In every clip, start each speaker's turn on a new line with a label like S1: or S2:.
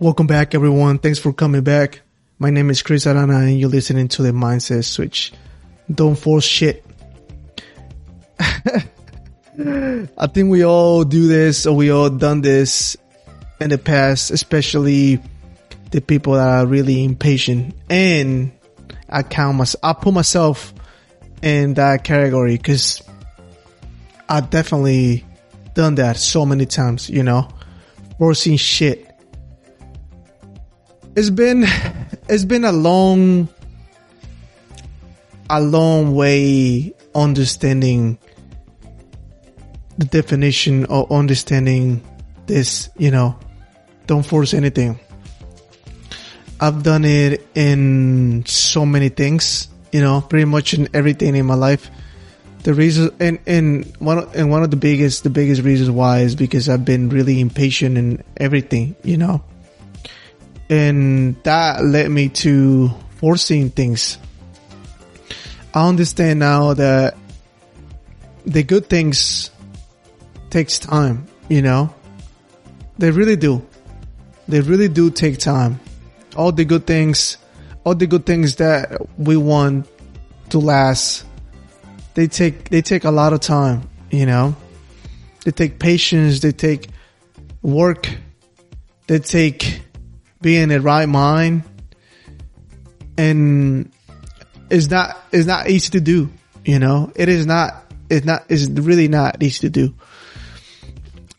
S1: Welcome back, everyone. Thanks for coming back. My name is Chris Arana, and you're listening to the Mindset Switch. Don't force shit. I think we all do this, or we all done this in the past, especially the people that are really impatient. And I count myself, I put myself in that category because I definitely done that so many times, you know, forcing shit. It's been, it's been a long, a long way understanding the definition or understanding this, you know, don't force anything. I've done it in so many things, you know, pretty much in everything in my life. The reason, and, and one, and one of the biggest, the biggest reasons why is because I've been really impatient in everything, you know, and that led me to forcing things. I understand now that the good things takes time, you know? They really do. They really do take time. All the good things, all the good things that we want to last, they take, they take a lot of time, you know? They take patience, they take work, they take being in the right mind. And it's not, it's not easy to do, you know? It is not, it's not, it's really not easy to do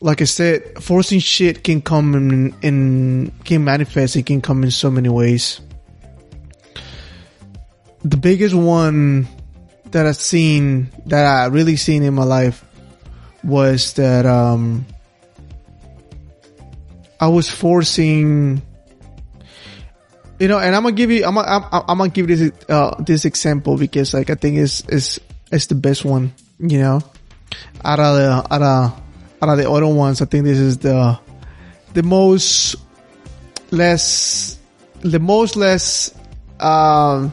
S1: like I said, forcing shit can come in, in can manifest. It can come in so many ways. The biggest one that I've seen, that I really seen in my life, was that um, I was forcing. You know, and I'm gonna give you, I'm gonna, I'm, gonna give this uh, this example because like I think it's is it's the best one. You know, out of the out of out of the other ones, I think this is the the most less the most less um,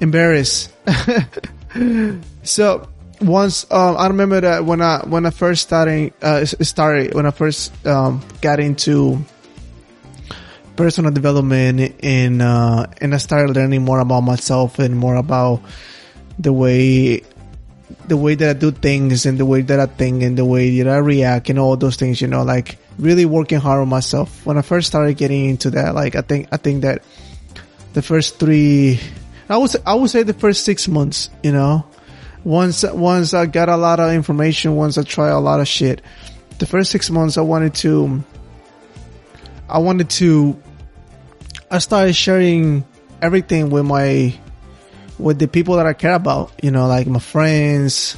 S1: embarrassed. so once um, I remember that when I when I first starting uh, started when I first um, got into personal development and uh, and I started learning more about myself and more about the way the way that I do things and the way that I think and the way that I react and all those things, you know, like really working hard on myself. When I first started getting into that, like I think, I think that the first three, I would I would say the first six months, you know, once, once I got a lot of information, once I tried a lot of shit, the first six months I wanted to, I wanted to, I started sharing everything with my, with the people that I care about, you know, like my friends,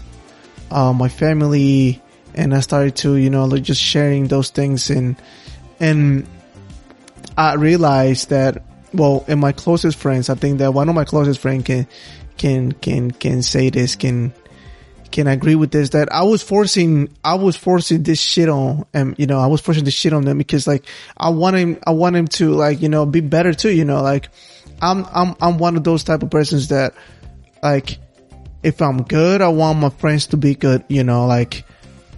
S1: uh, my family, and I started to, you know, like just sharing those things and, and I realized that, well, in my closest friends, I think that one of my closest friends can, can, can, can say this, can, can agree with this, that I was forcing, I was forcing this shit on, and, you know, I was forcing this shit on them because like, I want him, I want him to like, you know, be better too, you know, like, I'm I'm I'm one of those type of persons that like if I'm good, I want my friends to be good, you know, like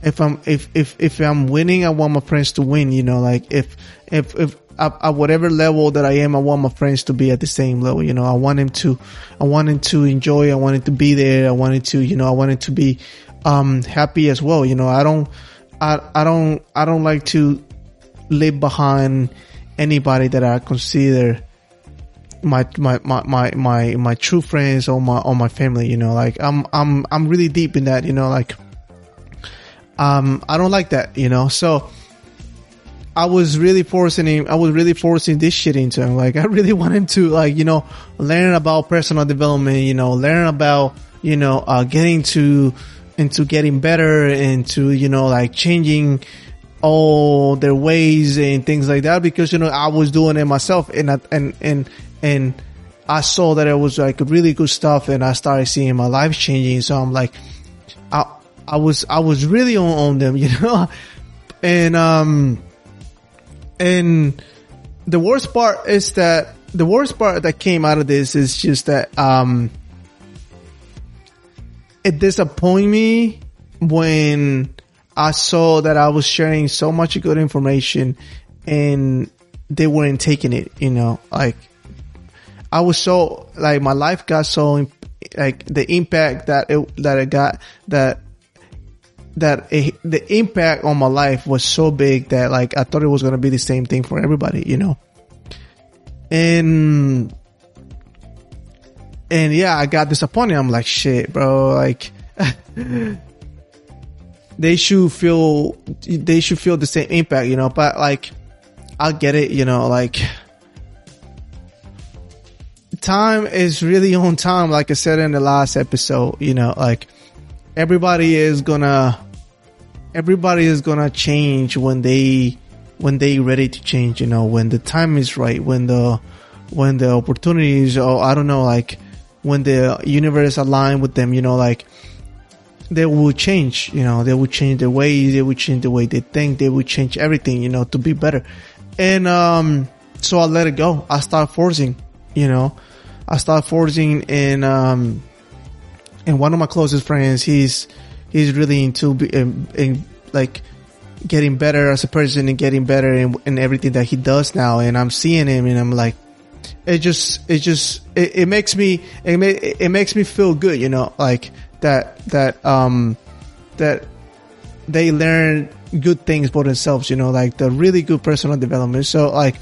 S1: if I'm if if if I'm winning, I want my friends to win, you know, like if if if at, at whatever level that I am, I want my friends to be at the same level, you know. I want them to I want them to enjoy, I wanted to be there, I wanted to, you know, I wanted to be um happy as well, you know. I don't I I don't I don't like to live behind anybody that I consider my, my, my, my, my, my true friends or my, or my family, you know, like I'm, I'm, I'm really deep in that, you know, like, um, I don't like that, you know, so I was really forcing him, I was really forcing this shit into him. Like, I really want him to, like, you know, learn about personal development, you know, learn about, you know, uh, getting to, into getting better and to, you know, like changing, all their ways and things like that because you know I was doing it myself and I, and and and I saw that it was like really good stuff and I started seeing my life changing. So I'm like, I, I was, I was really on, on them, you know, and, um, and the worst part is that the worst part that came out of this is just that, um, it disappointed me when I saw that I was sharing so much good information and they weren't taking it, you know, like I was so, like my life got so, like the impact that it, that it got, that, that it, the impact on my life was so big that like I thought it was to be the same thing for everybody, you know. And and yeah, I got disappointed. I'm like, shit, bro. Like, they should feel, they should feel the same impact, you know, but like, I get it, you know, like, time is really on time. Like I said in the last episode, you know, like, everybody is gonna, everybody is gonna change when they, when they ready to change, you know, when the time is right, when the, when the opportunities, or I don't know, like, when the universe align with them, you know, like they will change, you know, they will change their ways, they will change the way they think, they will change everything, you know, to be better. And, um, so I let it go. I start forcing, you know, I start forcing and, um, and one of my closest friends, he's, he's really into, in, in, like, getting better as a person and getting better in, in everything that he does now. And I'm seeing him and I'm like, it just it just it, it makes me it, ma- it makes me feel good you know like that that um that they learn good things for themselves you know like the really good personal development so like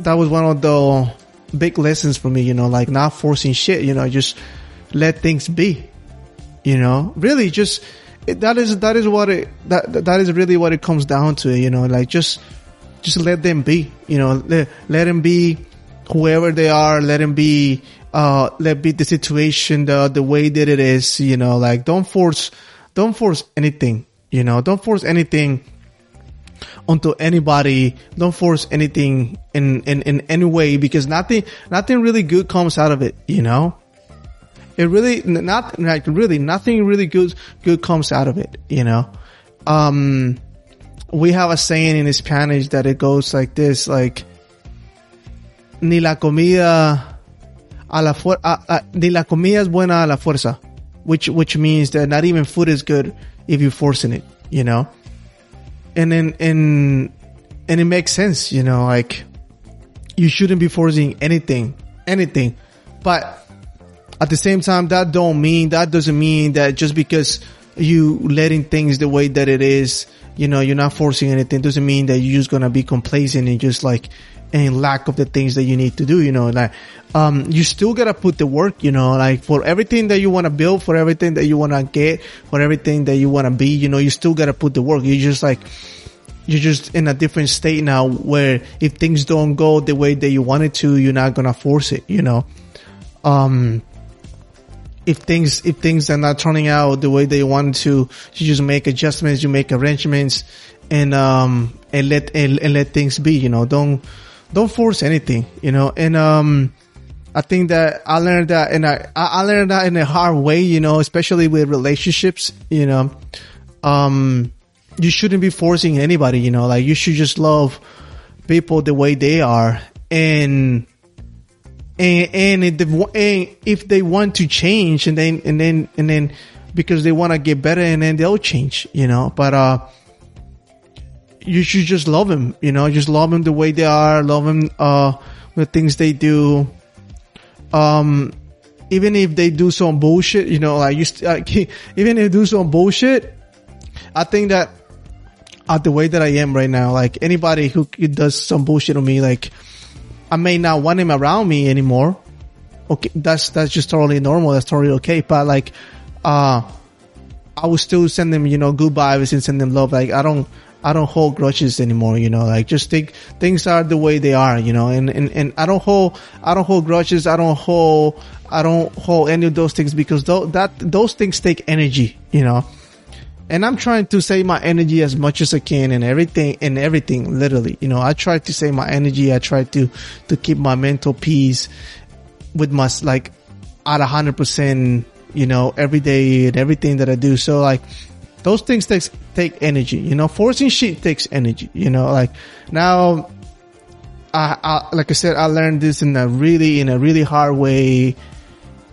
S1: that was one of the big lessons for me you know like not forcing shit you know just let things be you know? Really just it, that is that is what it that that is really what it comes down to you know? Like just just let them be you know? Let, let them be whoever they are, let them be, uh, let be the situation, the, the way that it is, you know, like don't force, don't force anything, you know, don't force anything onto anybody. Don't force anything in, in, in any way because nothing, nothing really good comes out of it, you know? It really, not, like really, nothing really good, good comes out of it, you know? Um, we have a saying in Spanish that it goes like this, like, ni la comida a la fu- a, a, ni la comida es buena a la fuerza, which which means that not even food is good if you're forcing it, you know. And then and and it makes sense, you know, like you shouldn't be forcing anything, anything. But at the same time, that don't mean that doesn't mean that just because you letting things the way that it is, you know, you're not forcing anything doesn't mean that you're just gonna be complacent and just like and lack of the things that you need to do, you know, like, um, you still gotta put the work, you know, like for everything that you wanna build, for everything that you wanna get, for everything that you wanna be, you know, you still gotta put the work. You just like, you're just in a different state now where if things don't go the way that you want it to, you're not gonna force it, you know. Um, if things if things are not turning out the way they want to, you just make adjustments, you make arrangements, and um and let and, and let things be. You know, don't don't force anything, you know, and, um, I think that I learned that and I, I learned that in a hard way, you know, especially with relationships, you know, um, you shouldn't be forcing anybody, you know, like you should just love people the way they are and, and, and if, they, and if they want to change and then, and then, and then because they want to get better and then they'll change, you know, but, uh, you should just love them you know, just love them the way they are, love him, uh, the things they do. Um, even if they do some bullshit, you know, like you, st- uh, even if they do some bullshit, I think that at the way that I am right now, like anybody who does some bullshit on me, like I may not want him around me anymore. Okay, that's that's just totally normal. That's totally okay. But like, uh, I will still send them, you know, good vibes and send them love. Like I don't, I don't hold grudges anymore, you know, like just think things are the way they are, you know, and, and, and I don't hold, I don't hold grudges. I don't hold, I don't hold any of those things because th- that, those things take energy, you know, and I'm trying to save my energy as much as I can and everything and everything, literally, you know, I try to save my energy. I try to, to keep my mental peace with my, like, at a hundred percent, you know, every day and everything that I do. So like, those things takes take energy. You know, forcing shit takes energy. You know, like now, I, I like I said, I learned this in a really in a really hard way,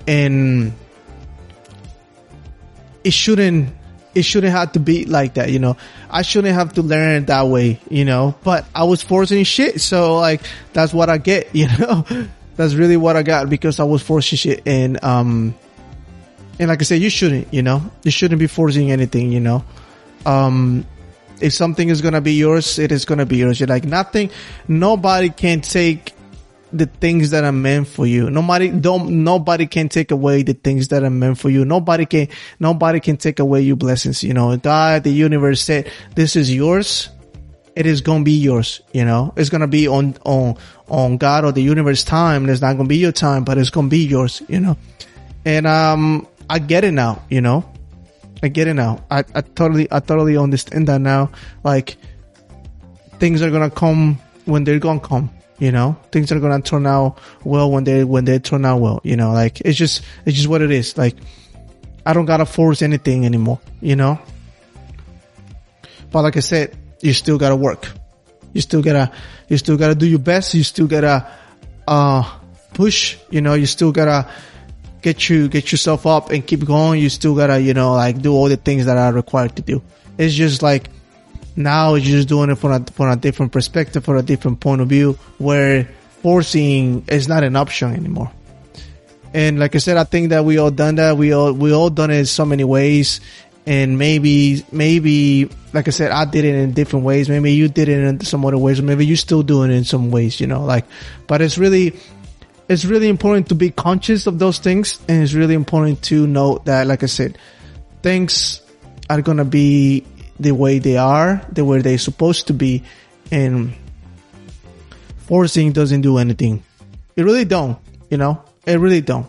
S1: and it shouldn't it shouldn't have to be like that, you know. I shouldn't have to learn that way, you know. But I was forcing shit, so like that's what I get, you know. that's really what I got because I was forcing shit, and um, and like I said, you shouldn't, you know, you shouldn't be forcing anything, you know. Um, if something is gonna be yours, it is gonna be yours. You're like nothing, nobody can take the things that are meant for you. Nobody don't nobody can take away the things that are meant for you. Nobody can nobody can take away your blessings. You know, God, the universe said this is yours. It is gonna be yours. You know, it's gonna be on on on God or the universe time. It's not gonna be your time, but it's gonna be yours. You know, and um, I get it now. You know, I get it now. I, I totally I totally understand that now. Like things are gonna come when they're gonna come you know? Things are gonna turn out well when they when they turn out well you know? Like it's just it's just what it is. Like i don't gotta force anything anymore you know? But like i said you still gotta work. You still gotta you still gotta do your best. You still gotta uh push you know? You still gotta get you get yourself up and keep going. You still gotta you know like do all the things that are required to do. It's just like now you're just doing it from a, from a different perspective, from a different point of view, where forcing is not an option anymore. And like I said, I think that we all done that. We all we all done it in so many ways, and maybe maybe like I said, I did it in different ways. Maybe you did it in some other ways, maybe you're still doing it in some ways. You know, like, but it's really it's really important to be conscious of those things, and it's really important to know that, like I said, things are gonna be the way they are, the way they're supposed to be, and forcing doesn't do anything. It really don't, you know, it really don't.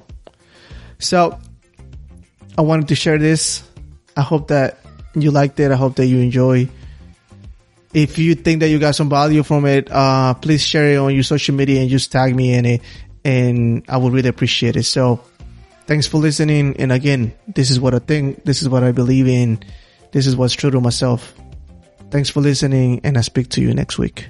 S1: So I wanted to share this. I hope that you liked it. I hope that you enjoy. If you think that you got some value from it, uh, please share it on your social media and just tag me in it. And I would really appreciate it. So thanks for listening. And again, this is what I think. This is what I believe in. This is what's true to myself. Thanks for listening and I speak to you next week.